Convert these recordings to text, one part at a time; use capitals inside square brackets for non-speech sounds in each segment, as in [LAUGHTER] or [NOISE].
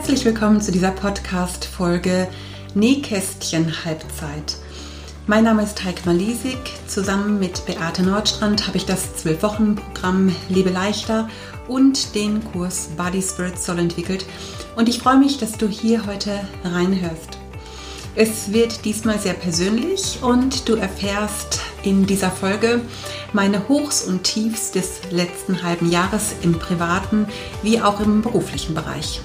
Herzlich willkommen zu dieser Podcast-Folge Nähkästchen Halbzeit. Mein Name ist Heike Malisik. Zusammen mit Beate Nordstrand habe ich das 12-Wochen-Programm Lebe leichter und den Kurs Body Spirit Soul entwickelt. Und ich freue mich, dass du hier heute reinhörst. Es wird diesmal sehr persönlich und du erfährst in dieser Folge meine Hochs und Tiefs des letzten halben Jahres im privaten wie auch im beruflichen Bereich.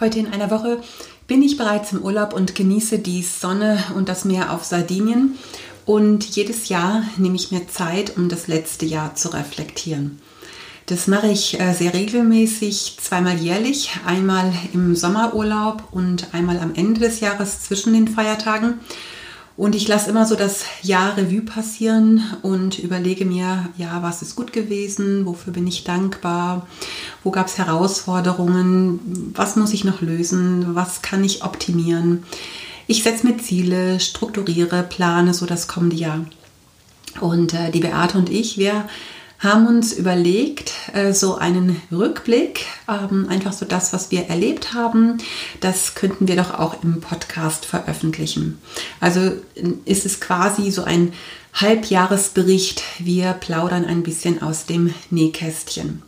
Heute in einer Woche bin ich bereits im Urlaub und genieße die Sonne und das Meer auf Sardinien. Und jedes Jahr nehme ich mir Zeit, um das letzte Jahr zu reflektieren. Das mache ich äh, sehr regelmäßig, zweimal jährlich, einmal im Sommerurlaub und einmal am Ende des Jahres zwischen den Feiertagen. Und ich lasse immer so das Jahr Revue passieren und überlege mir, ja, was ist gut gewesen, wofür bin ich dankbar, wo gab es Herausforderungen, was muss ich noch lösen, was kann ich optimieren. Ich setze mir Ziele, strukturiere, plane so das kommende Jahr. Und äh, die Beate und ich, wir haben uns überlegt, äh, so einen Rückblick, ähm, einfach so das, was wir erlebt haben, das könnten wir doch auch im Podcast veröffentlichen. Also ist es quasi so ein Halbjahresbericht. Wir plaudern ein bisschen aus dem Nähkästchen.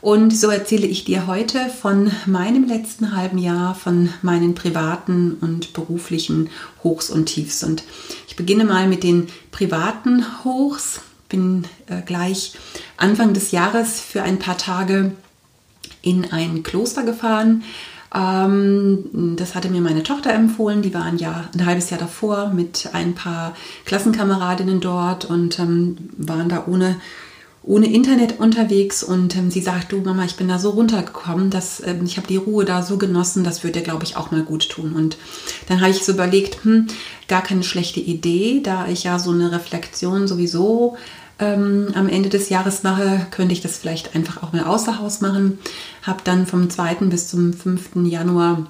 Und so erzähle ich dir heute von meinem letzten halben Jahr, von meinen privaten und beruflichen Hochs und Tiefs. Und ich beginne mal mit den privaten Hochs bin äh, gleich Anfang des Jahres für ein paar Tage in ein Kloster gefahren. Ähm, das hatte mir meine Tochter empfohlen. Die war ein, Jahr, ein halbes Jahr davor mit ein paar Klassenkameradinnen dort und ähm, waren da ohne ohne Internet unterwegs und ähm, sie sagt, du Mama, ich bin da so runtergekommen, dass ich habe die Ruhe da so genossen, das würde dir, glaube ich, auch mal gut tun. Und dann habe ich so überlegt, hm, gar keine schlechte Idee, da ich ja so eine Reflexion sowieso ähm, am Ende des Jahres mache, könnte ich das vielleicht einfach auch mal außer Haus machen. Habe dann vom 2. bis zum 5. Januar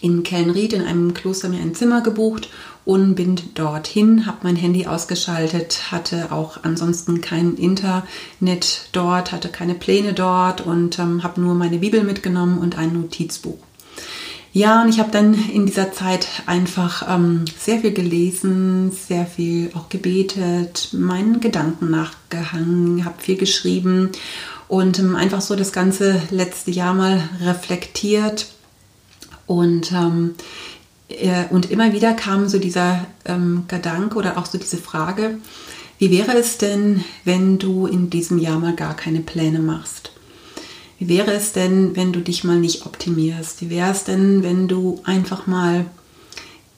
in Kellenried in einem Kloster mir ein Zimmer gebucht und bin dorthin, habe mein Handy ausgeschaltet, hatte auch ansonsten kein Internet dort, hatte keine Pläne dort und ähm, habe nur meine Bibel mitgenommen und ein Notizbuch. Ja, und ich habe dann in dieser Zeit einfach ähm, sehr viel gelesen, sehr viel auch gebetet, meinen Gedanken nachgehangen, habe viel geschrieben und ähm, einfach so das ganze letzte Jahr mal reflektiert. Und, ähm, äh, und immer wieder kam so dieser ähm, Gedanke oder auch so diese Frage, wie wäre es denn, wenn du in diesem Jahr mal gar keine Pläne machst? Wie wäre es denn, wenn du dich mal nicht optimierst? Wie wäre es denn, wenn du einfach mal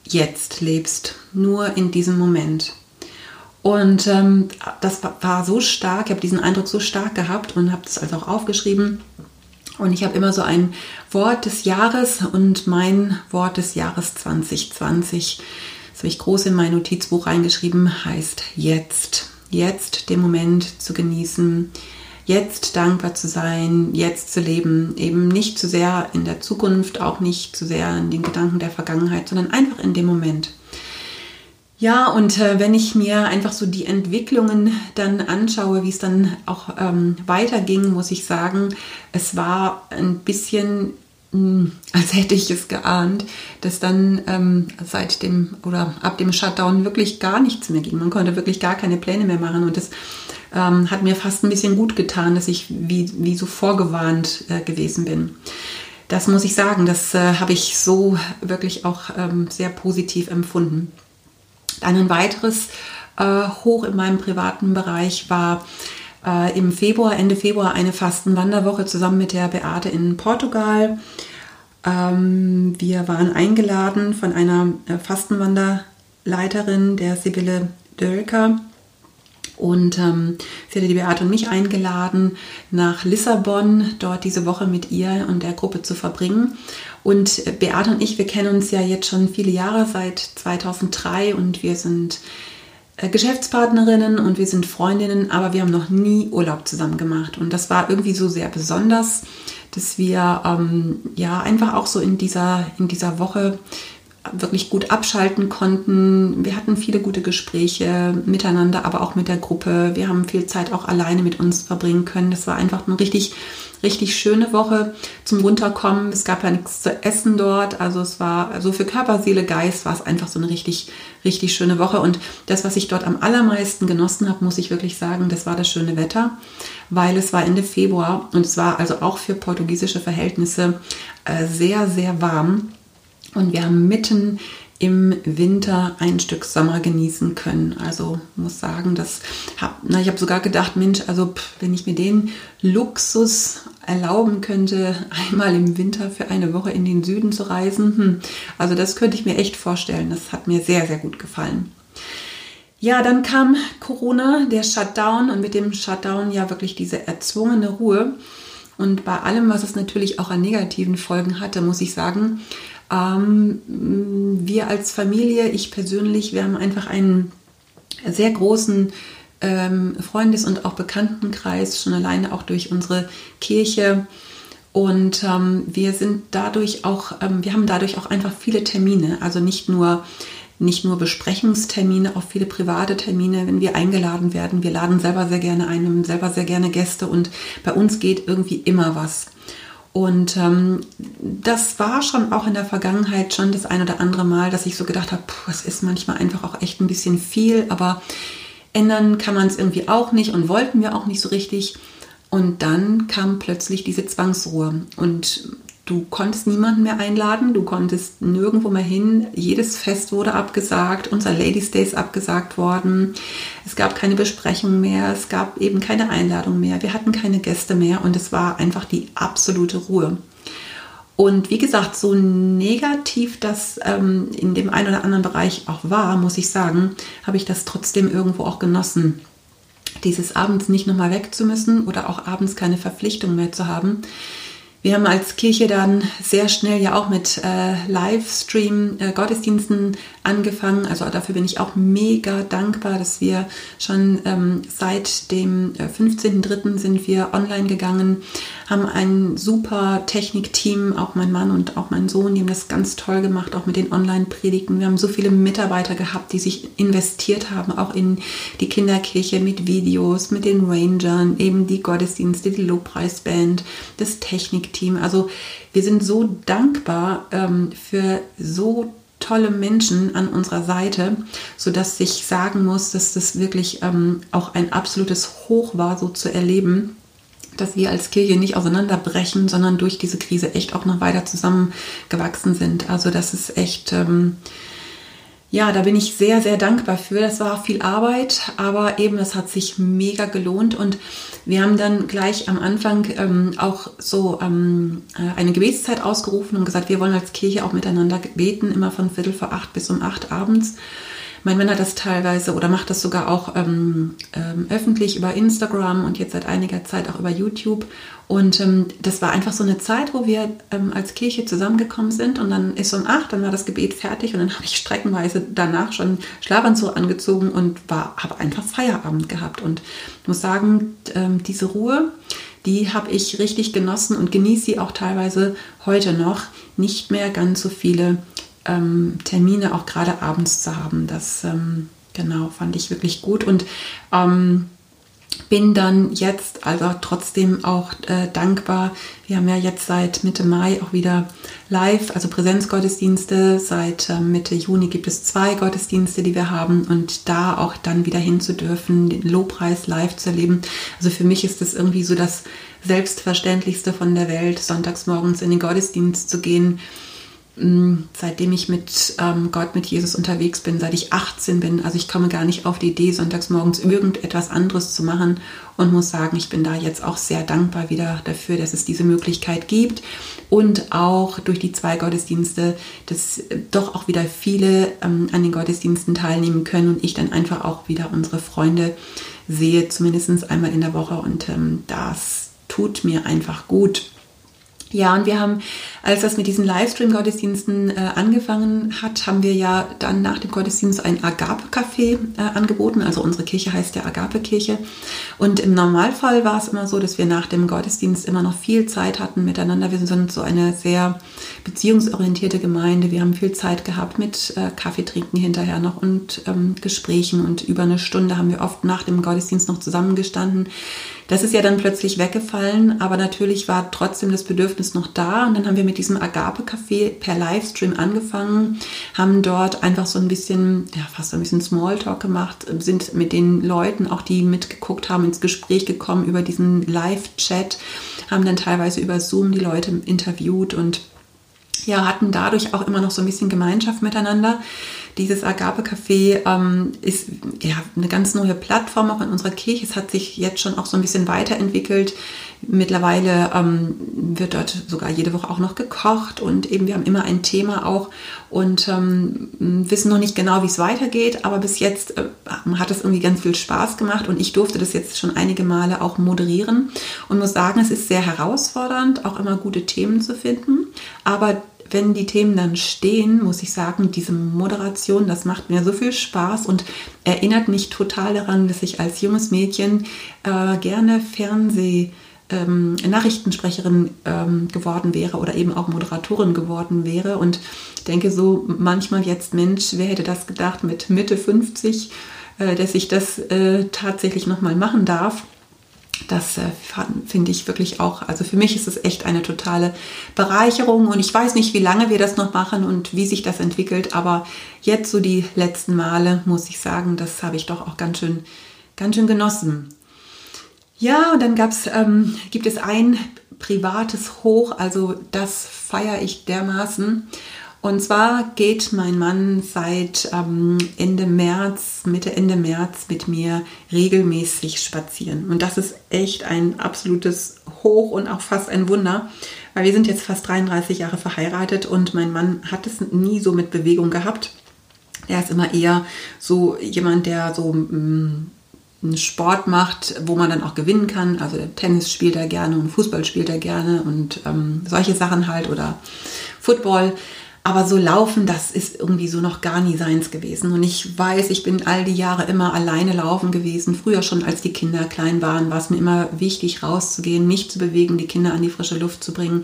jetzt lebst, nur in diesem Moment? Und ähm, das war so stark, ich habe diesen Eindruck so stark gehabt und habe das also auch aufgeschrieben. Und ich habe immer so ein Wort des Jahres und mein Wort des Jahres 2020, das habe ich groß in mein Notizbuch reingeschrieben, heißt jetzt. Jetzt den Moment zu genießen, jetzt dankbar zu sein, jetzt zu leben, eben nicht zu sehr in der Zukunft, auch nicht zu sehr in den Gedanken der Vergangenheit, sondern einfach in dem Moment. Ja, und äh, wenn ich mir einfach so die Entwicklungen dann anschaue, wie es dann auch ähm, weiterging, muss ich sagen, es war ein bisschen hm, als hätte ich es geahnt, dass dann ähm, seit dem oder ab dem Shutdown wirklich gar nichts mehr ging. Man konnte wirklich gar keine Pläne mehr machen und das ähm, hat mir fast ein bisschen gut getan, dass ich wie, wie so vorgewarnt äh, gewesen bin. Das muss ich sagen, das äh, habe ich so wirklich auch ähm, sehr positiv empfunden. Dann ein weiteres äh, Hoch in meinem privaten Bereich war äh, im Februar, Ende Februar, eine Fastenwanderwoche zusammen mit der Beate in Portugal. Ähm, wir waren eingeladen von einer äh, Fastenwanderleiterin, der Sibylle Dölker. Und ähm, sie hatte die Beate und mich eingeladen, nach Lissabon dort diese Woche mit ihr und der Gruppe zu verbringen. Und äh, Beate und ich, wir kennen uns ja jetzt schon viele Jahre, seit 2003 und wir sind äh, Geschäftspartnerinnen und wir sind Freundinnen, aber wir haben noch nie Urlaub zusammen gemacht. Und das war irgendwie so sehr besonders, dass wir ähm, ja einfach auch so in dieser, in dieser Woche wirklich gut abschalten konnten. Wir hatten viele gute Gespräche miteinander, aber auch mit der Gruppe. Wir haben viel Zeit auch alleine mit uns verbringen können. Das war einfach eine richtig, richtig schöne Woche zum Runterkommen. Es gab ja nichts zu essen dort. Also es war, also für Körper, Seele, Geist war es einfach so eine richtig, richtig schöne Woche. Und das, was ich dort am allermeisten genossen habe, muss ich wirklich sagen, das war das schöne Wetter, weil es war Ende Februar und es war also auch für portugiesische Verhältnisse äh, sehr, sehr warm. Und wir haben mitten im Winter ein Stück Sommer genießen können. Also muss sagen, das hab, na, ich habe sogar gedacht, Mensch, also pff, wenn ich mir den Luxus erlauben könnte, [LAUGHS] einmal im Winter für eine Woche in den Süden zu reisen, hm, also das könnte ich mir echt vorstellen. Das hat mir sehr, sehr gut gefallen. Ja, dann kam Corona, der Shutdown und mit dem Shutdown ja wirklich diese erzwungene Ruhe. Und bei allem, was es natürlich auch an negativen Folgen hatte, muss ich sagen, ähm, wir als Familie, ich persönlich, wir haben einfach einen sehr großen ähm, Freundes- und auch Bekanntenkreis, schon alleine auch durch unsere Kirche. Und ähm, wir sind dadurch auch, ähm, wir haben dadurch auch einfach viele Termine, also nicht nur nicht nur Besprechungstermine, auch viele private Termine, wenn wir eingeladen werden. Wir laden selber sehr gerne ein, selber sehr gerne Gäste und bei uns geht irgendwie immer was. Und ähm, das war schon auch in der Vergangenheit schon das ein oder andere Mal, dass ich so gedacht habe, es ist manchmal einfach auch echt ein bisschen viel, aber ändern kann man es irgendwie auch nicht und wollten wir auch nicht so richtig. Und dann kam plötzlich diese Zwangsruhe. Und Du konntest niemanden mehr einladen, du konntest nirgendwo mehr hin. Jedes Fest wurde abgesagt, unser Ladies Day ist abgesagt worden. Es gab keine Besprechung mehr, es gab eben keine Einladung mehr, wir hatten keine Gäste mehr und es war einfach die absolute Ruhe. Und wie gesagt, so negativ das ähm, in dem einen oder anderen Bereich auch war, muss ich sagen, habe ich das trotzdem irgendwo auch genossen. Dieses abends nicht nochmal weg zu müssen oder auch abends keine Verpflichtung mehr zu haben. Wir haben als Kirche dann sehr schnell ja auch mit äh, Livestream-Gottesdiensten äh, angefangen. Also dafür bin ich auch mega dankbar, dass wir schon ähm, seit dem äh, 15.03. sind wir online gegangen, haben ein super Technikteam, auch mein Mann und auch mein Sohn, die haben das ganz toll gemacht, auch mit den Online-Predigten. Wir haben so viele Mitarbeiter gehabt, die sich investiert haben, auch in die Kinderkirche mit Videos, mit den Rangern, eben die Gottesdienste, die Lobpreisband, das Technikteam. Also wir sind so dankbar ähm, für so tolle Menschen an unserer Seite, sodass ich sagen muss, dass das wirklich ähm, auch ein absolutes Hoch war, so zu erleben dass wir als Kirche nicht auseinanderbrechen, sondern durch diese Krise echt auch noch weiter zusammengewachsen sind. Also das ist echt, ähm, ja, da bin ich sehr, sehr dankbar für. Das war viel Arbeit, aber eben es hat sich mega gelohnt und wir haben dann gleich am Anfang ähm, auch so ähm, äh, eine Gebetszeit ausgerufen und gesagt, wir wollen als Kirche auch miteinander beten, immer von Viertel vor acht bis um acht abends. Mein hat das teilweise oder macht das sogar auch ähm, ähm, öffentlich über Instagram und jetzt seit einiger Zeit auch über YouTube. Und ähm, das war einfach so eine Zeit, wo wir ähm, als Kirche zusammengekommen sind und dann ist um acht, dann war das Gebet fertig und dann habe ich streckenweise danach schon Schlafanzug angezogen und habe einfach Feierabend gehabt. Und ich muss sagen, ähm, diese Ruhe, die habe ich richtig genossen und genieße sie auch teilweise heute noch. Nicht mehr ganz so viele ähm, Termine auch gerade abends zu haben. Das ähm, genau fand ich wirklich gut und ähm, bin dann jetzt also trotzdem auch äh, dankbar. Wir haben ja jetzt seit Mitte Mai auch wieder live, also Präsenzgottesdienste. Seit äh, Mitte Juni gibt es zwei Gottesdienste, die wir haben und da auch dann wieder hinzudürfen, den Lobpreis live zu erleben. Also für mich ist das irgendwie so das Selbstverständlichste von der Welt, sonntags morgens in den Gottesdienst zu gehen seitdem ich mit ähm, Gott, mit Jesus unterwegs bin, seit ich 18 bin. Also ich komme gar nicht auf die Idee, sonntags morgens irgendetwas anderes zu machen und muss sagen, ich bin da jetzt auch sehr dankbar wieder dafür, dass es diese Möglichkeit gibt und auch durch die zwei Gottesdienste, dass doch auch wieder viele ähm, an den Gottesdiensten teilnehmen können und ich dann einfach auch wieder unsere Freunde sehe, zumindest einmal in der Woche und ähm, das tut mir einfach gut. Ja, und wir haben, als das mit diesen Livestream-Gottesdiensten äh, angefangen hat, haben wir ja dann nach dem Gottesdienst ein Agape-Café äh, angeboten. Also unsere Kirche heißt ja Agape-Kirche. Und im Normalfall war es immer so, dass wir nach dem Gottesdienst immer noch viel Zeit hatten miteinander. Wir sind so eine sehr beziehungsorientierte Gemeinde. Wir haben viel Zeit gehabt mit äh, Kaffee trinken hinterher noch und ähm, Gesprächen. Und über eine Stunde haben wir oft nach dem Gottesdienst noch zusammengestanden. Das ist ja dann plötzlich weggefallen, aber natürlich war trotzdem das Bedürfnis noch da. Und dann haben wir mit diesem Agape-Café per Livestream angefangen, haben dort einfach so ein bisschen, ja, fast ein bisschen Smalltalk gemacht, sind mit den Leuten, auch die mitgeguckt haben, ins Gespräch gekommen über diesen Live-Chat, haben dann teilweise über Zoom die Leute interviewt und ja, hatten dadurch auch immer noch so ein bisschen Gemeinschaft miteinander. Dieses Agape Café ähm, ist ja eine ganz neue Plattform auch in unserer Kirche. Es hat sich jetzt schon auch so ein bisschen weiterentwickelt. Mittlerweile ähm, wird dort sogar jede Woche auch noch gekocht und eben wir haben immer ein Thema auch und ähm, wissen noch nicht genau, wie es weitergeht, aber bis jetzt äh, hat es irgendwie ganz viel Spaß gemacht und ich durfte das jetzt schon einige Male auch moderieren und muss sagen, es ist sehr herausfordernd, auch immer gute Themen zu finden, aber wenn die Themen dann stehen, muss ich sagen, diese Moderation, das macht mir so viel Spaß und erinnert mich total daran, dass ich als junges Mädchen äh, gerne Fernseh ähm, Nachrichtensprecherin ähm, geworden wäre oder eben auch Moderatorin geworden wäre. Und denke so manchmal jetzt, Mensch, wer hätte das gedacht mit Mitte 50, äh, dass ich das äh, tatsächlich nochmal machen darf. Das äh, finde ich wirklich auch, also für mich ist es echt eine totale Bereicherung und ich weiß nicht, wie lange wir das noch machen und wie sich das entwickelt, aber jetzt so die letzten Male muss ich sagen, das habe ich doch auch ganz schön, ganz schön genossen. Ja, und dann gab's, ähm, gibt es ein privates Hoch, also das feiere ich dermaßen. Und zwar geht mein Mann seit ähm, Ende März, Mitte Ende März mit mir regelmäßig spazieren. Und das ist echt ein absolutes Hoch und auch fast ein Wunder, weil wir sind jetzt fast 33 Jahre verheiratet und mein Mann hat es nie so mit Bewegung gehabt. Er ist immer eher so jemand, der so mm, einen Sport macht, wo man dann auch gewinnen kann. Also Tennis spielt er gerne und Fußball spielt er gerne und ähm, solche Sachen halt oder Football. Aber so laufen, das ist irgendwie so noch gar nie seins gewesen. Und ich weiß, ich bin all die Jahre immer alleine laufen gewesen. Früher schon, als die Kinder klein waren, war es mir immer wichtig, rauszugehen, mich zu bewegen, die Kinder an die frische Luft zu bringen.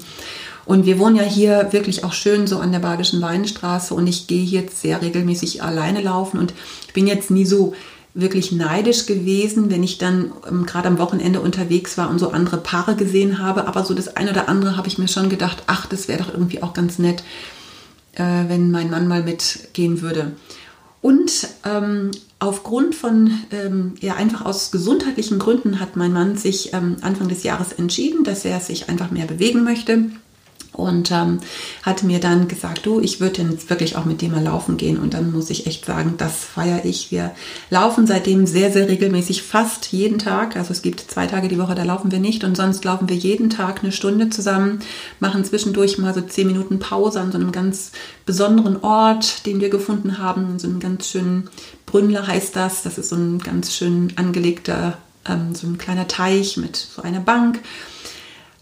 Und wir wohnen ja hier wirklich auch schön so an der Badischen Weinstraße und ich gehe jetzt sehr regelmäßig alleine laufen und ich bin jetzt nie so wirklich neidisch gewesen, wenn ich dann ähm, gerade am Wochenende unterwegs war und so andere Paare gesehen habe. Aber so das eine oder andere habe ich mir schon gedacht, ach, das wäre doch irgendwie auch ganz nett, äh, wenn mein Mann mal mitgehen würde. Und ähm, aufgrund von, ähm, ja, einfach aus gesundheitlichen Gründen hat mein Mann sich ähm, Anfang des Jahres entschieden, dass er sich einfach mehr bewegen möchte und ähm, hat mir dann gesagt, du, ich würde jetzt wirklich auch mit dir mal laufen gehen. Und dann muss ich echt sagen, das feiere ich. Wir laufen seitdem sehr, sehr regelmäßig, fast jeden Tag. Also es gibt zwei Tage die Woche, da laufen wir nicht. Und sonst laufen wir jeden Tag eine Stunde zusammen, machen zwischendurch mal so zehn Minuten Pause an so einem ganz besonderen Ort, den wir gefunden haben. So einem ganz schönen Brünnler heißt das. Das ist so ein ganz schön angelegter, ähm, so ein kleiner Teich mit so einer Bank.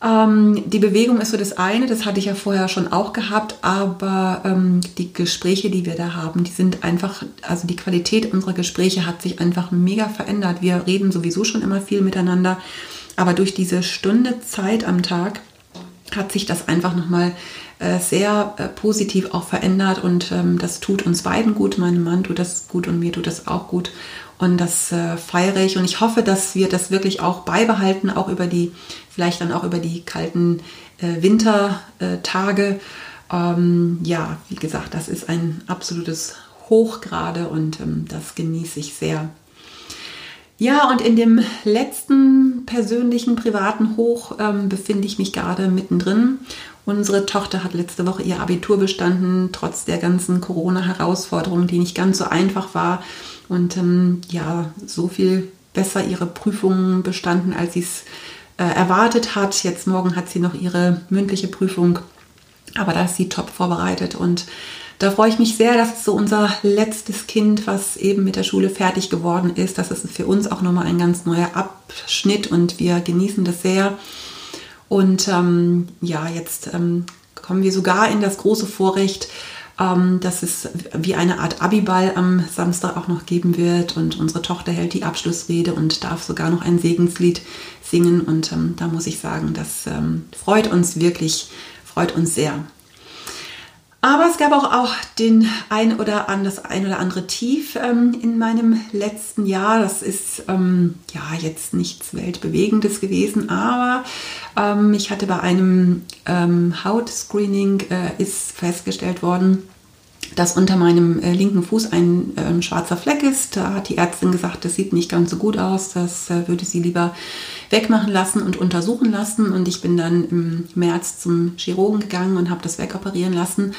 Ähm, die Bewegung ist so das eine, das hatte ich ja vorher schon auch gehabt, aber ähm, die Gespräche, die wir da haben, die sind einfach, also die Qualität unserer Gespräche hat sich einfach mega verändert. Wir reden sowieso schon immer viel miteinander, aber durch diese Stunde Zeit am Tag hat sich das einfach nochmal äh, sehr äh, positiv auch verändert und ähm, das tut uns beiden gut. Meinem Mann tut das gut und mir tut das auch gut. Und das äh, feiere ich und ich hoffe, dass wir das wirklich auch beibehalten, auch über die, vielleicht dann auch über die kalten äh, Wintertage. Ähm, ja, wie gesagt, das ist ein absolutes Hoch gerade und ähm, das genieße ich sehr. Ja, und in dem letzten persönlichen privaten Hoch ähm, befinde ich mich gerade mittendrin. Unsere Tochter hat letzte Woche ihr Abitur bestanden, trotz der ganzen Corona-Herausforderungen, die nicht ganz so einfach war und ähm, ja, so viel besser ihre Prüfungen bestanden, als sie es äh, erwartet hat. Jetzt morgen hat sie noch ihre mündliche Prüfung, aber da ist sie top vorbereitet und da freue ich mich sehr, dass es so unser letztes Kind, was eben mit der Schule fertig geworden ist, das ist für uns auch nochmal ein ganz neuer Abschnitt und wir genießen das sehr. Und ähm, ja, jetzt ähm, kommen wir sogar in das große Vorrecht, ähm, dass es wie eine Art Abiball am Samstag auch noch geben wird. Und unsere Tochter hält die Abschlussrede und darf sogar noch ein Segenslied singen. Und ähm, da muss ich sagen, das ähm, freut uns wirklich, freut uns sehr. Aber es gab auch, auch den ein oder an, das ein oder andere Tief ähm, in meinem letzten Jahr. Das ist ähm, ja jetzt nichts Weltbewegendes gewesen, aber ähm, ich hatte bei einem ähm, Hautscreening äh, ist festgestellt worden, dass unter meinem äh, linken Fuß ein äh, schwarzer Fleck ist. Da hat die Ärztin gesagt, das sieht nicht ganz so gut aus, das äh, würde sie lieber wegmachen lassen und untersuchen lassen. Und ich bin dann im März zum Chirurgen gegangen und habe das wegoperieren lassen.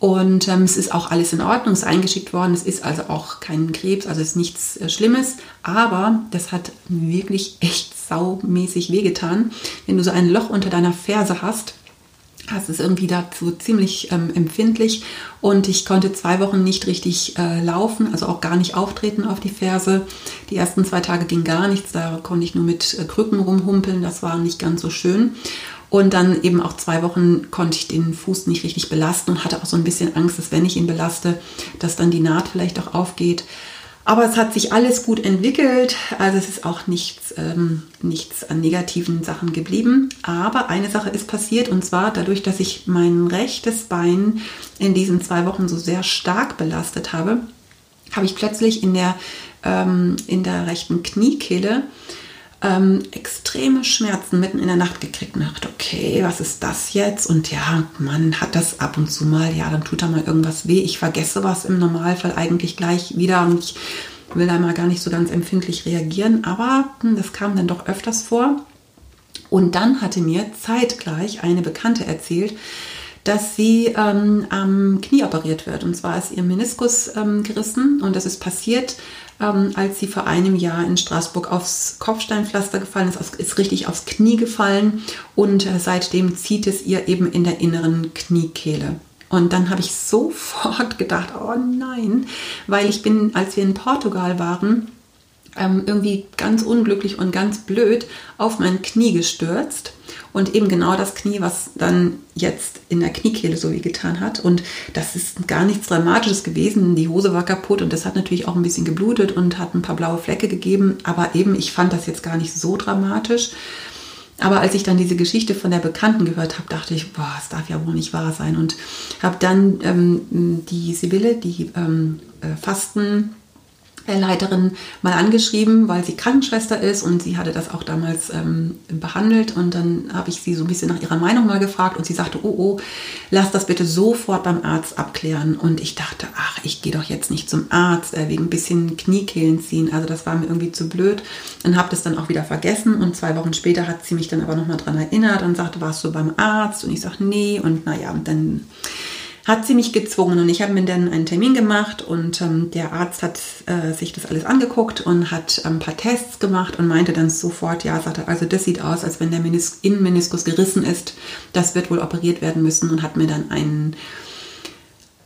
Und ähm, es ist auch alles in Ordnung, es ist eingeschickt worden. Es ist also auch kein Krebs, also es ist nichts äh, Schlimmes. Aber das hat wirklich echt saumäßig wehgetan. Wenn du so ein Loch unter deiner Ferse hast, hast es irgendwie dazu ziemlich ähm, empfindlich. Und ich konnte zwei Wochen nicht richtig äh, laufen, also auch gar nicht auftreten auf die Ferse. Die ersten zwei Tage ging gar nichts, da konnte ich nur mit äh, Krücken rumhumpeln. Das war nicht ganz so schön. Und dann eben auch zwei Wochen konnte ich den Fuß nicht richtig belasten und hatte auch so ein bisschen Angst, dass wenn ich ihn belaste, dass dann die Naht vielleicht auch aufgeht. Aber es hat sich alles gut entwickelt. Also es ist auch nichts, ähm, nichts an negativen Sachen geblieben. Aber eine Sache ist passiert und zwar dadurch, dass ich mein rechtes Bein in diesen zwei Wochen so sehr stark belastet habe, habe ich plötzlich in der, ähm, in der rechten Kniekehle ähm, extreme Schmerzen mitten in der Nacht gekriegt und dachte, okay, was ist das jetzt? Und ja, man hat das ab und zu mal, ja, dann tut da mal irgendwas weh. Ich vergesse was im Normalfall eigentlich gleich wieder und ich will da mal gar nicht so ganz empfindlich reagieren, aber hm, das kam dann doch öfters vor. Und dann hatte mir zeitgleich eine Bekannte erzählt, dass sie ähm, am Knie operiert wird. Und zwar ist ihr Meniskus ähm, gerissen und das ist passiert, ähm, als sie vor einem Jahr in Straßburg aufs Kopfsteinpflaster gefallen ist, ist richtig aufs Knie gefallen und äh, seitdem zieht es ihr eben in der inneren Kniekehle. Und dann habe ich [LAUGHS] sofort gedacht, oh nein, weil ich bin, als wir in Portugal waren, ähm, irgendwie ganz unglücklich und ganz blöd auf mein Knie gestürzt und eben genau das Knie, was dann jetzt in der Kniekehle so wie getan hat. Und das ist gar nichts Dramatisches gewesen. Die Hose war kaputt und das hat natürlich auch ein bisschen geblutet und hat ein paar blaue Flecke gegeben. Aber eben, ich fand das jetzt gar nicht so dramatisch. Aber als ich dann diese Geschichte von der Bekannten gehört habe, dachte ich, boah, es darf ja wohl nicht wahr sein. Und habe dann ähm, die Sibylle, die ähm, äh, Fasten Leiterin mal angeschrieben, weil sie Krankenschwester ist und sie hatte das auch damals ähm, behandelt und dann habe ich sie so ein bisschen nach ihrer Meinung mal gefragt und sie sagte, oh oh, lass das bitte sofort beim Arzt abklären. Und ich dachte, ach, ich gehe doch jetzt nicht zum Arzt äh, wegen ein bisschen Kniekehlen ziehen, also das war mir irgendwie zu blöd und habe das dann auch wieder vergessen. Und zwei Wochen später hat sie mich dann aber nochmal dran erinnert und sagte, warst du beim Arzt? Und ich sagte, nee. Und naja, und dann hat sie mich gezwungen und ich habe mir dann einen Termin gemacht und ähm, der Arzt hat äh, sich das alles angeguckt und hat ähm, ein paar Tests gemacht und meinte dann sofort, ja, sagte, also das sieht aus, als wenn der Menis Innenmeniskus gerissen ist. Das wird wohl operiert werden müssen und hat mir dann einen,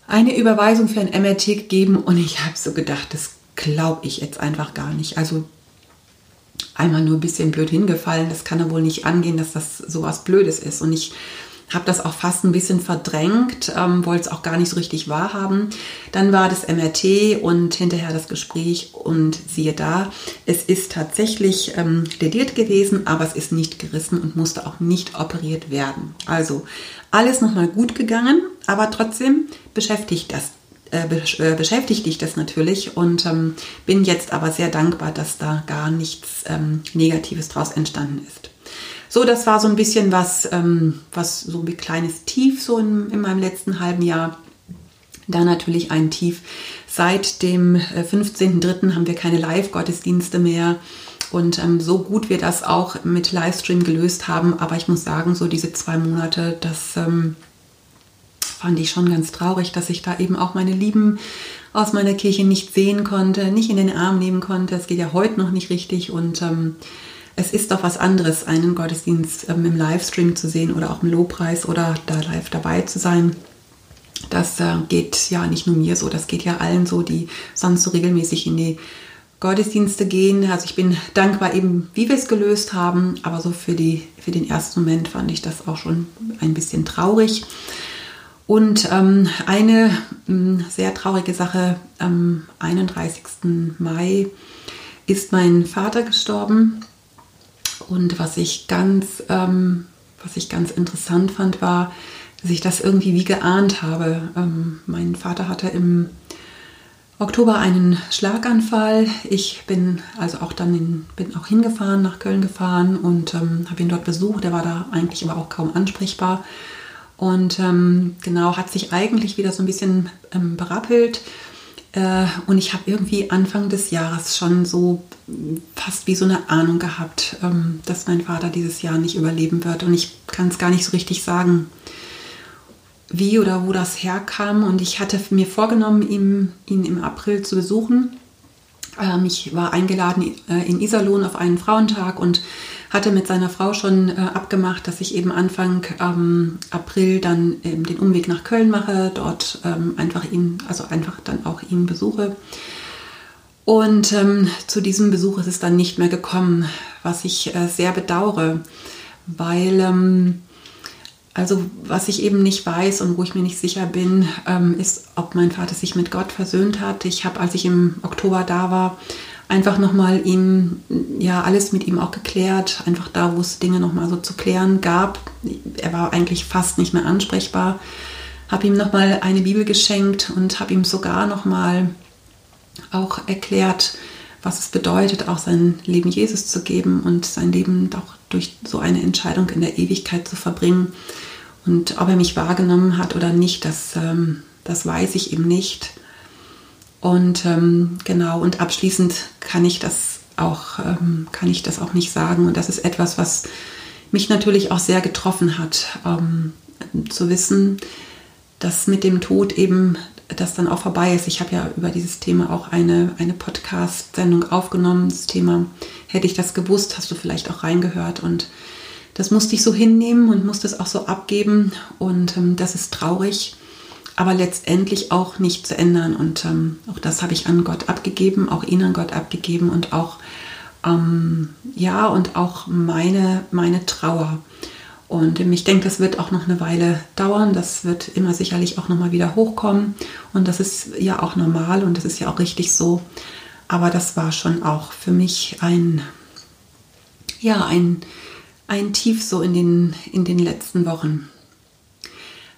eine Überweisung für ein MRT gegeben und ich habe so gedacht, das glaube ich jetzt einfach gar nicht. Also einmal nur ein bisschen blöd hingefallen, das kann ja wohl nicht angehen, dass das sowas Blödes ist und ich habe das auch fast ein bisschen verdrängt, ähm, wollte es auch gar nicht so richtig wahrhaben. Dann war das MRT und hinterher das Gespräch und siehe da, es ist tatsächlich ähm, lediert gewesen, aber es ist nicht gerissen und musste auch nicht operiert werden. Also alles nochmal gut gegangen, aber trotzdem beschäftigt das äh, äh, beschäftigt dich das natürlich und ähm, bin jetzt aber sehr dankbar, dass da gar nichts ähm, Negatives draus entstanden ist. So, das war so ein bisschen was, ähm, was so ein kleines Tief so in, in meinem letzten halben Jahr. Da natürlich ein Tief. Seit dem 15.03. Äh, haben wir keine Live-Gottesdienste mehr. Und ähm, so gut wir das auch mit Livestream gelöst haben, aber ich muss sagen, so diese zwei Monate, das ähm, fand ich schon ganz traurig, dass ich da eben auch meine Lieben aus meiner Kirche nicht sehen konnte, nicht in den Arm nehmen konnte. Es geht ja heute noch nicht richtig und ähm, es ist doch was anderes, einen Gottesdienst ähm, im Livestream zu sehen oder auch im Lobpreis oder da live dabei zu sein. Das äh, geht ja nicht nur mir so, das geht ja allen so, die sonst so regelmäßig in die Gottesdienste gehen. Also ich bin dankbar eben, wie wir es gelöst haben, aber so für, die, für den ersten Moment fand ich das auch schon ein bisschen traurig. Und ähm, eine mh, hm, sehr traurige Sache, am 31. Mai ist mein Vater gestorben. Und was ich ganz, ähm, was ich ganz interessant fand, war, dass ich das irgendwie wie geahnt habe. Ähm, mein Vater hatte im Oktober einen Schlaganfall. Ich bin also auch dann in, bin auch hingefahren, nach Köln gefahren und ähm, habe ihn dort besucht. Er war da eigentlich aber auch kaum ansprechbar. Und ähm, genau, hat sich eigentlich wieder so ein bisschen ähm, berappelt. Äh, und ich habe irgendwie Anfang des Jahres schon so fast wie so eine Ahnung gehabt, ähm, dass mein Vater dieses Jahr nicht überleben wird. Und ich kann es gar nicht so richtig sagen, wie oder wo das herkam. Und ich hatte mir vorgenommen, ihn, ihn im April zu besuchen. Ähm, ich war eingeladen äh, in Iserlohn auf einen Frauentag und hatte mit seiner Frau schon äh, abgemacht, dass ich eben Anfang ähm, April dann ähm, den Umweg nach Köln mache, dort ähm, einfach ihn, also einfach dann auch ihn besuche. Und ähm, zu diesem Besuch ist es dann nicht mehr gekommen, was ich äh, sehr bedauere, weil ähm, also was ich eben nicht weiß und wo ich mir nicht sicher bin, ähm, ist, ob mein Vater sich mit Gott versöhnt hat. Ich habe, als ich im Oktober da war, einfach nochmal ihm, ja, alles mit ihm auch geklärt, einfach da, wo es Dinge nochmal so zu klären gab. Er war eigentlich fast nicht mehr ansprechbar. Habe ihm nochmal eine Bibel geschenkt und habe ihm sogar nochmal auch erklärt, was es bedeutet, auch sein Leben Jesus zu geben und sein Leben auch durch so eine Entscheidung in der Ewigkeit zu verbringen. Und ob er mich wahrgenommen hat oder nicht, das, ähm, das weiß ich eben nicht. Und ähm, genau, und abschließend kann ich das auch, ähm, kann ich das auch nicht sagen. Und das ist etwas, was mich natürlich auch sehr getroffen hat, ähm, zu wissen, dass mit dem Tod eben das dann auch vorbei ist. Ich habe ja über dieses Thema auch eine, eine Podcast-Sendung aufgenommen. Das Thema, hätte ich das gewusst, hast du vielleicht auch reingehört. Und das musste ich so hinnehmen und musste es auch so abgeben. Und ähm, das ist traurig aber letztendlich auch nicht zu ändern. Und ähm, auch das habe ich an Gott abgegeben, auch ihn an Gott abgegeben und auch, ähm, ja, und auch meine, meine Trauer. Und ich denke, das wird auch noch eine Weile dauern. Das wird immer sicherlich auch nochmal wieder hochkommen. Und das ist ja auch normal und das ist ja auch richtig so. Aber das war schon auch für mich ein, ja, ein, ein Tief so in den, in den letzten Wochen.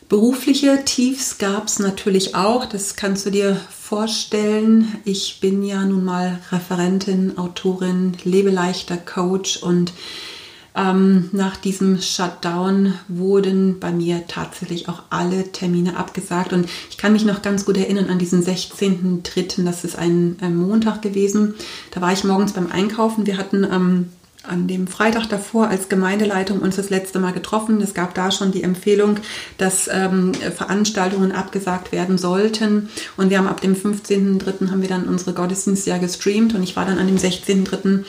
Berufliche Tiefs gab es natürlich auch, das kannst du dir vorstellen. Ich bin ja nun mal Referentin, Autorin, Lebeleichter Coach und ähm, nach diesem Shutdown wurden bei mir tatsächlich auch alle Termine abgesagt. Und ich kann mich noch ganz gut erinnern an diesen 16.03., das ist ein, ein Montag gewesen. Da war ich morgens beim Einkaufen. Wir hatten ähm, an dem Freitag davor als Gemeindeleitung uns das letzte Mal getroffen. Es gab da schon die Empfehlung, dass ähm, Veranstaltungen abgesagt werden sollten. Und wir haben ab dem 15.03. haben wir dann unsere Gottesdienste ja gestreamt und ich war dann an dem 16.03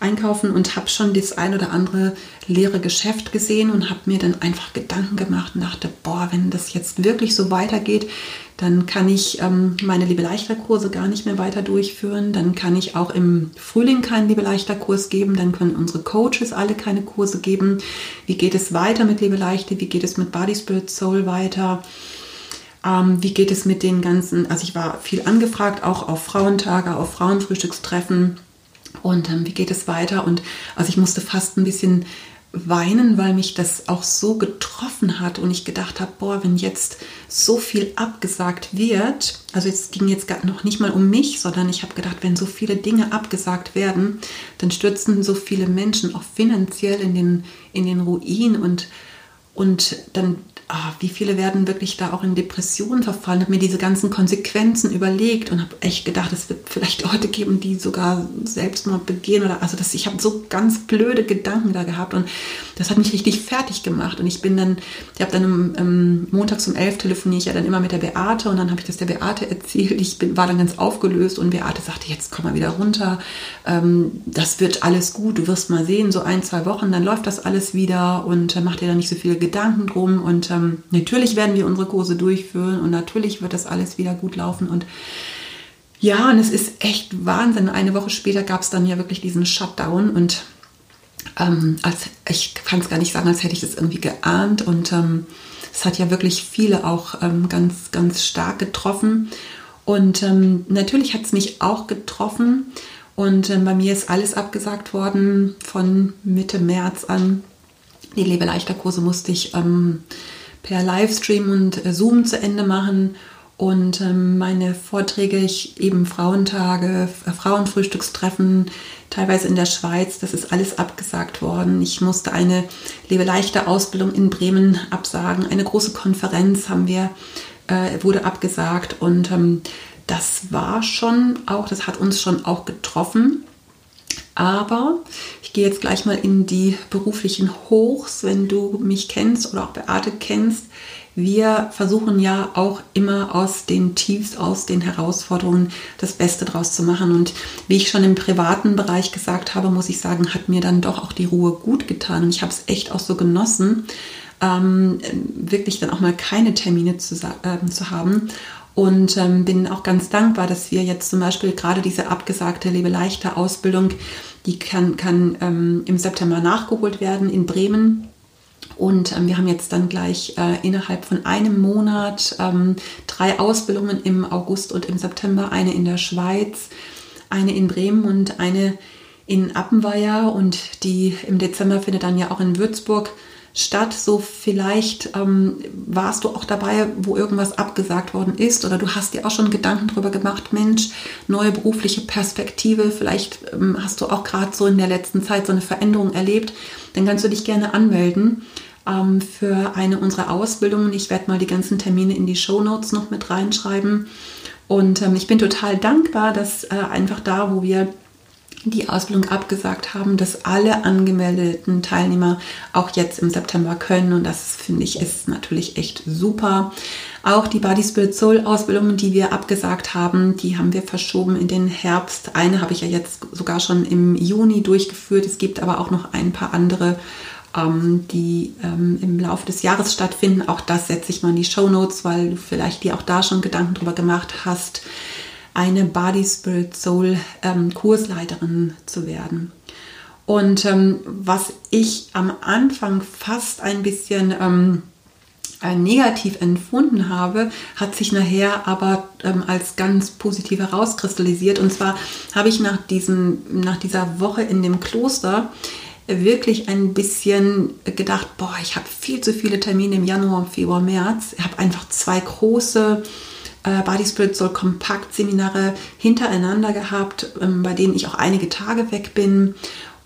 einkaufen und habe schon das ein oder andere leere Geschäft gesehen und habe mir dann einfach Gedanken gemacht und dachte, boah, wenn das jetzt wirklich so weitergeht, dann kann ich ähm, meine Liebe-Leichter-Kurse gar nicht mehr weiter durchführen. Dann kann ich auch im Frühling keinen Liebe-Leichter-Kurs geben. Dann können unsere Coaches alle keine Kurse geben. Wie geht es weiter mit Liebe-Leichter? Wie geht es mit Body, Spirit, Soul weiter? Ähm, wie geht es mit den ganzen, also ich war viel angefragt, auch auf Frauentage, auf Frauenfrühstückstreffen und ähm, wie geht es weiter? Und also ich musste fast ein bisschen weinen, weil mich das auch so getroffen hat und ich gedacht habe, boah, wenn jetzt so viel abgesagt wird, also es ging jetzt noch nicht mal um mich, sondern ich habe gedacht, wenn so viele Dinge abgesagt werden, dann stürzen so viele Menschen auch finanziell in den, in den Ruin und, und dann ah, wie viele werden wirklich da auch in Depressionen verfallen, habe mir diese ganzen Konsequenzen überlegt und habe echt gedacht, es wird vielleicht Leute geben, die sogar Selbstmord begehen oder also das, ich habe so ganz blöde Gedanken da gehabt und das hat mich richtig fertig gemacht und ich bin dann, ich habe dann im, im montags um elf telefoniere ich ja dann immer mit der Beate und dann habe ich das der Beate erzählt, ich bin, war dann ganz aufgelöst und Beate sagte, jetzt komm mal wieder runter, ähm, das wird alles gut, du wirst mal sehen, so ein, zwei Wochen, dann läuft das alles wieder und äh, mach dir da nicht so viele Gedanken drum und ähm, natürlich werden wir unsere Kurse durchführen und natürlich wird das alles wieder gut laufen und Ja, und es ist echt Wahnsinn. Eine Woche später gab es dann ja wirklich diesen Shutdown und ähm, als, ich kann es gar nicht sagen, als hätte ich das irgendwie geahnt. Und ähm, es hat ja wirklich viele auch ähm, ganz, ganz stark getroffen. Und ähm, natürlich hat es mich auch getroffen. Und ähm, bei mir ist alles abgesagt worden von Mitte März an. Die Lebeleichter-Kurse musste ich per Livestream und äh, Zoom zu Ende machen. Und ähm, meine Vorträge, ich eben Frauentage, äh, Frauenfrühstückstreffen, teilweise in der Schweiz, das ist alles abgesagt worden. Ich musste eine lebeleichte Ausbildung in Bremen absagen. Eine große Konferenz haben wir, äh, wurde abgesagt. Und ähm, das war schon auch, das hat uns schon auch getroffen. Aber gehe jetzt gleich mal in die beruflichen Hochs, wenn du mich kennst oder auch Beate kennst. Wir versuchen ja auch immer aus den Tiefs, aus den Herausforderungen das Beste draus zu machen. Und wie ich schon im privaten Bereich gesagt habe, muss ich sagen, hat mir dann doch auch die Ruhe gut getan. Und ich habe es echt auch so genossen, ähm, wirklich dann auch mal keine Termine zu, äh, zu haben und ähm, bin auch ganz dankbar, dass wir jetzt zum Beispiel gerade diese abgesagte Lebe leichter Ausbildung, die kann, kann ähm, im September nachgeholt werden in Bremen. Und ähm, wir haben jetzt dann gleich äh, innerhalb von einem Monat ähm, drei Ausbildungen im August und im September. Eine in der Schweiz, eine in Bremen und eine in Appenweier. Und die im Dezember findet dann ja auch in Würzburg statt. So vielleicht ähm, warst du auch dabei, wo irgendwas abgesagt worden ist oder du hast dir auch schon Gedanken darüber gemacht, Mensch, neue berufliche Perspektive, vielleicht ähm, hast du auch gerade so in der letzten Zeit so eine Veränderung erlebt, dann kannst du dich gerne anmelden ähm, für eine unserer Ausbildungen. Ich werde mal die ganzen Termine in die Show Notes noch mit reinschreiben. Und ähm, ich bin total dankbar, dass äh, einfach da, wo wir die Ausbildung abgesagt haben, dass alle angemeldeten Teilnehmer auch jetzt im September können. Und das finde ich ist natürlich echt super. Auch die Body Spirit Soul Ausbildungen, die wir abgesagt haben, die haben wir verschoben in den Herbst. Eine habe ich ja jetzt sogar schon im Juni durchgeführt. Es gibt aber auch noch ein paar andere, ähm, die ähm, im Laufe des Jahres stattfinden. Auch das setze ich mal in die Show Notes, weil du vielleicht dir auch da schon Gedanken drüber gemacht hast eine Body Spirit Soul ähm, Kursleiterin zu werden. Und ähm, was ich am Anfang fast ein bisschen ähm, äh, negativ empfunden habe, hat sich nachher aber ähm, als ganz positiv herauskristallisiert. Und zwar habe ich nach, diesem, nach dieser Woche in dem Kloster wirklich ein bisschen gedacht, boah, ich habe viel zu viele Termine im Januar, Februar, März. Ich habe einfach zwei große äh, Body Spirit Soul Kompakt Seminare hintereinander gehabt, ähm, bei denen ich auch einige Tage weg bin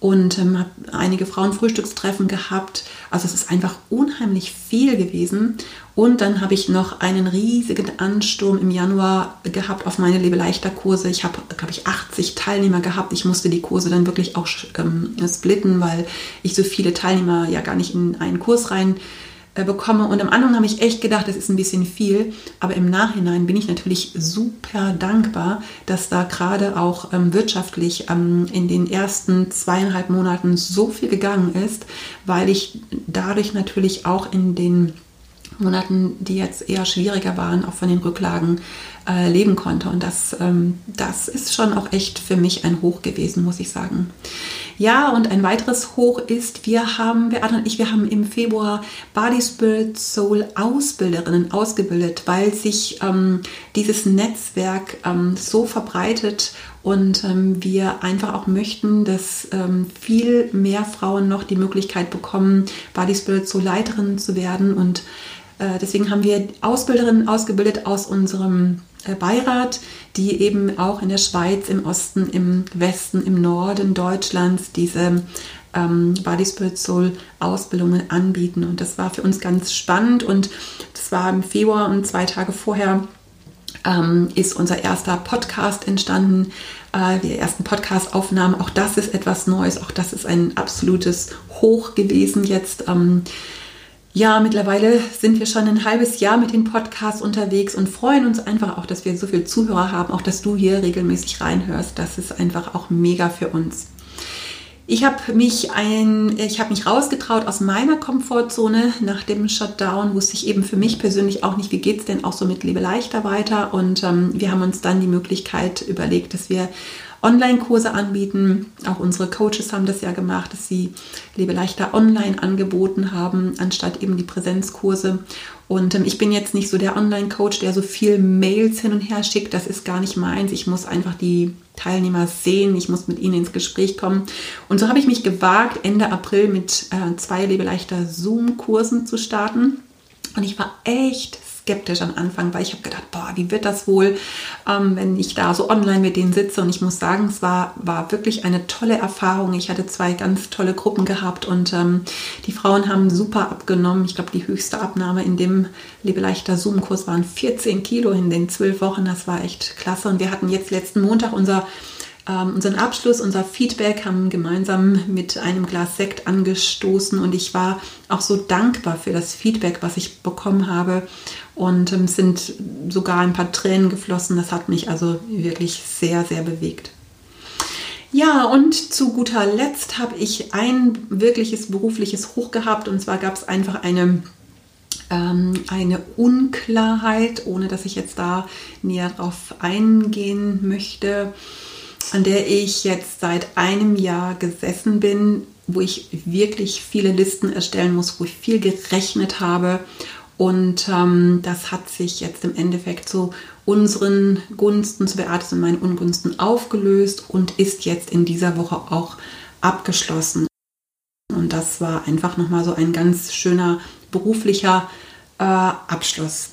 und ähm, habe einige Frauenfrühstückstreffen gehabt. Also es ist einfach unheimlich viel gewesen. Und dann habe ich noch einen riesigen Ansturm im Januar gehabt auf meine Lebeleichter-Kurse. Ich habe, glaube ich, 80 Teilnehmer gehabt. Ich musste die Kurse dann wirklich auch ähm, splitten, weil ich so viele Teilnehmer ja gar nicht in einen Kurs rein bekomme. Und am Anfang habe ich echt gedacht, das ist ein bisschen viel, aber im Nachhinein bin ich natürlich super dankbar, dass da gerade auch ähm, wirtschaftlich ähm, in den ersten zweieinhalb Monaten so viel gegangen ist, weil ich dadurch natürlich auch in den Monaten, die jetzt eher schwieriger waren, auch von den Rücklagen äh, leben konnte. Und das, ähm, das ist schon auch echt für mich ein Hoch gewesen, muss ich sagen. Ja, und ein weiteres Hoch ist, wir haben, Beate und ich, wir haben im Februar Body Spirit Soul Ausbilderinnen ausgebildet, weil sich ähm, dieses Netzwerk ähm, so verbreitet und ähm, wir einfach auch möchten, dass ähm, viel mehr Frauen noch die Möglichkeit bekommen, Body Spirit Soul Leiterinnen zu werden. Und äh, deswegen haben wir Ausbilderinnen ausgebildet aus unserem Beirat, die eben auch in der Schweiz, im Osten, im Westen, im Norden Deutschlands diese ähm, Body Spirit Soul Ausbildungen anbieten. Und das war für uns ganz spannend und das war im Februar und zwei Tage vorher ähm, ist unser erster Podcast entstanden. Äh, die ersten Podcast-Aufnahmen, auch das ist etwas Neues, auch das ist ein absolutes Hoch gewesen jetzt. Ähm, ja, mittlerweile sind wir schon ein halbes Jahr mit den Podcasts unterwegs und freuen uns einfach auch, dass wir so viele Zuhörer haben, auch dass du hier regelmäßig reinhörst. Das ist einfach auch mega für uns. Ich habe mich ein, ich habe mich rausgetraut aus meiner Komfortzone nach dem Shutdown. Wusste ich eben für mich persönlich auch nicht, wie geht es denn auch so mit Liebe leichter weiter. Und ähm, wir haben uns dann die Möglichkeit überlegt, dass wir Online-Kurse anbieten. Auch unsere Coaches haben das ja gemacht, dass sie Lebe leichter online angeboten haben, anstatt eben die Präsenzkurse. Und ähm, ich bin jetzt nicht so der Online-Coach, der so viel Mails hin und her schickt. Das ist gar nicht meins. Ich muss einfach die Teilnehmer sehen. Ich muss mit ihnen ins Gespräch kommen. Und so habe ich mich gewagt, Ende April mit äh, zwei Lebe leichter Zoom-Kursen zu starten. Und ich war echt skeptisch am Anfang, weil ich habe gedacht, boah, wie wird das wohl, ähm, wenn ich da so online mit denen sitze. Und ich muss sagen, es war, war wirklich eine tolle Erfahrung. Ich hatte zwei ganz tolle Gruppen gehabt und ähm, die Frauen haben super abgenommen. Ich glaube, die höchste Abnahme in dem Lebeleichter Zoom-Kurs waren 14 Kilo in den zwölf Wochen. Das war echt klasse. Und wir hatten jetzt letzten Montag unser ähm, unseren Abschluss, unser Feedback, haben gemeinsam mit einem Glas Sekt angestoßen und ich war auch so dankbar für das Feedback, was ich bekommen habe und ähm, sind sogar ein paar Tränen geflossen. Das hat mich also wirklich sehr, sehr bewegt. Ja, und zu guter Letzt habe ich ein wirkliches berufliches Hoch gehabt und zwar gab es einfach eine ähm, eine Unklarheit, ohne dass ich jetzt da näher drauf eingehen möchte an der ich jetzt seit einem Jahr gesessen bin, wo ich wirklich viele Listen erstellen muss, wo ich viel gerechnet habe. Und ähm, das hat sich jetzt im Endeffekt zu unseren Gunsten, zu Beates und meinen Ungunsten aufgelöst und ist jetzt in dieser Woche auch abgeschlossen. Und das war einfach nochmal so ein ganz schöner beruflicher äh, Abschluss.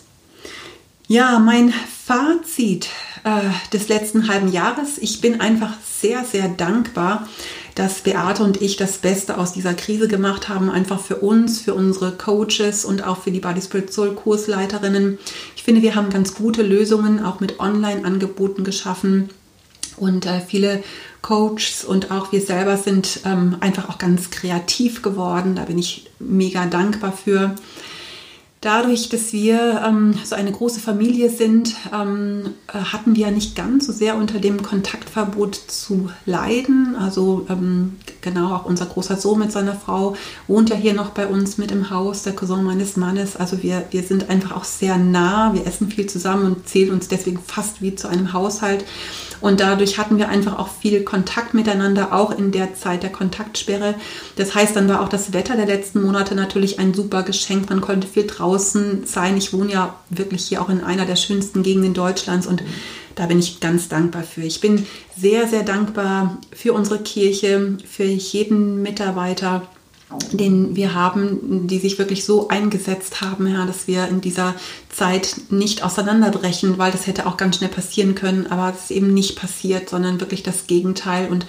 Ja, mein Fazit des letzten halben Jahres. Ich bin einfach sehr, sehr dankbar, dass Beate und ich das Beste aus dieser Krise gemacht haben, einfach für uns, für unsere Coaches und auch für die Body Spirit Soul Kursleiterinnen. Ich finde, wir haben ganz gute Lösungen auch mit Online-Angeboten geschaffen und äh, viele Coaches und auch wir selber sind ähm, einfach auch ganz kreativ geworden. Da bin ich mega dankbar für. Dadurch, dass wir ähm, so eine große Familie sind, ähm, äh, hatten wir nicht ganz so sehr unter dem Kontaktverbot zu leiden. Also ähm, genau, auch unser großer Sohn mit seiner Frau wohnt ja hier noch bei uns mit im Haus, der Cousin meines Mannes. Also wir, wir sind einfach auch sehr nah, wir essen viel zusammen und zählen uns deswegen fast wie zu einem Haushalt. Und dadurch hatten wir einfach auch viel Kontakt miteinander, auch in der Zeit der Kontaktsperre. Das heißt, dann war auch das Wetter der letzten Monate natürlich ein super Geschenk. Man konnte viel draußen sein. Ich wohne ja wirklich hier auch in einer der schönsten Gegenden Deutschlands und da bin ich ganz dankbar für. Ich bin sehr, sehr dankbar für unsere Kirche, für jeden Mitarbeiter, den wir haben, die sich wirklich so eingesetzt haben, ja, dass wir in dieser Zeit nicht auseinanderbrechen, weil das hätte auch ganz schnell passieren können, aber es ist eben nicht passiert, sondern wirklich das Gegenteil. Und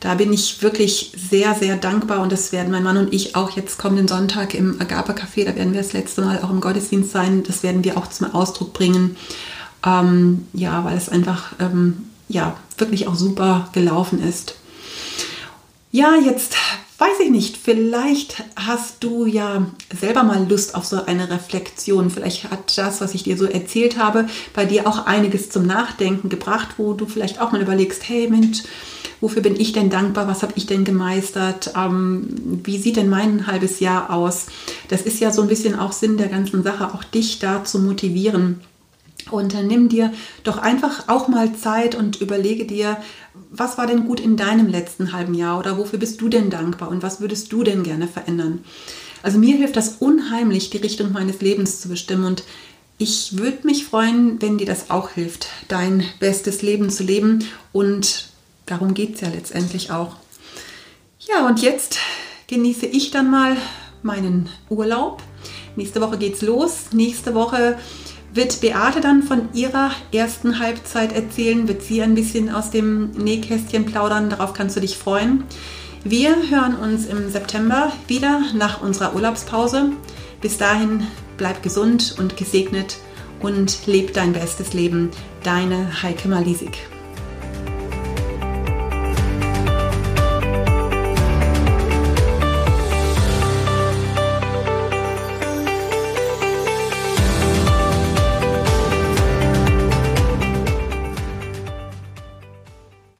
da bin ich wirklich sehr, sehr dankbar und das werden mein Mann und ich auch jetzt kommenden Sonntag im Agape Café, da werden wir das letzte Mal auch im Gottesdienst sein, das werden wir auch zum Ausdruck bringen. Ähm, ja, weil es einfach ähm, ja, wirklich auch super gelaufen ist. Ja, jetzt weiß ich nicht, vielleicht hast du ja selber mal Lust auf so eine Reflexion. Vielleicht hat das, was ich dir so erzählt habe, bei dir auch einiges zum Nachdenken gebracht, wo du vielleicht auch mal überlegst, hey Mensch, wofür bin ich denn dankbar? Was habe ich denn gemeistert? Ähm, wie sieht denn mein halbes Jahr aus? Das ist ja so ein bisschen auch Sinn der ganzen Sache, auch dich da zu motivieren. Und dann nimm dir doch einfach auch mal Zeit und überlege dir, was war denn gut in deinem letzten halben Jahr oder wofür bist du denn dankbar und was würdest du denn gerne verändern? Also mir hilft das unheimlich, die Richtung meines Lebens zu bestimmen und ich würde mich freuen, wenn dir das auch hilft, dein bestes Leben zu leben und darum geht es ja letztendlich auch. Ja, und jetzt genieße ich dann mal meinen Urlaub. Nächste Woche geht's los. Nächste Woche wird Beate dann von ihrer ersten Halbzeit erzählen, wird sie ein bisschen aus dem Nähkästchen plaudern. Darauf kannst du dich freuen. Wir hören uns im September wieder nach unserer Urlaubspause. Bis dahin bleib gesund und gesegnet und leb dein bestes Leben. Deine Heike Malisik.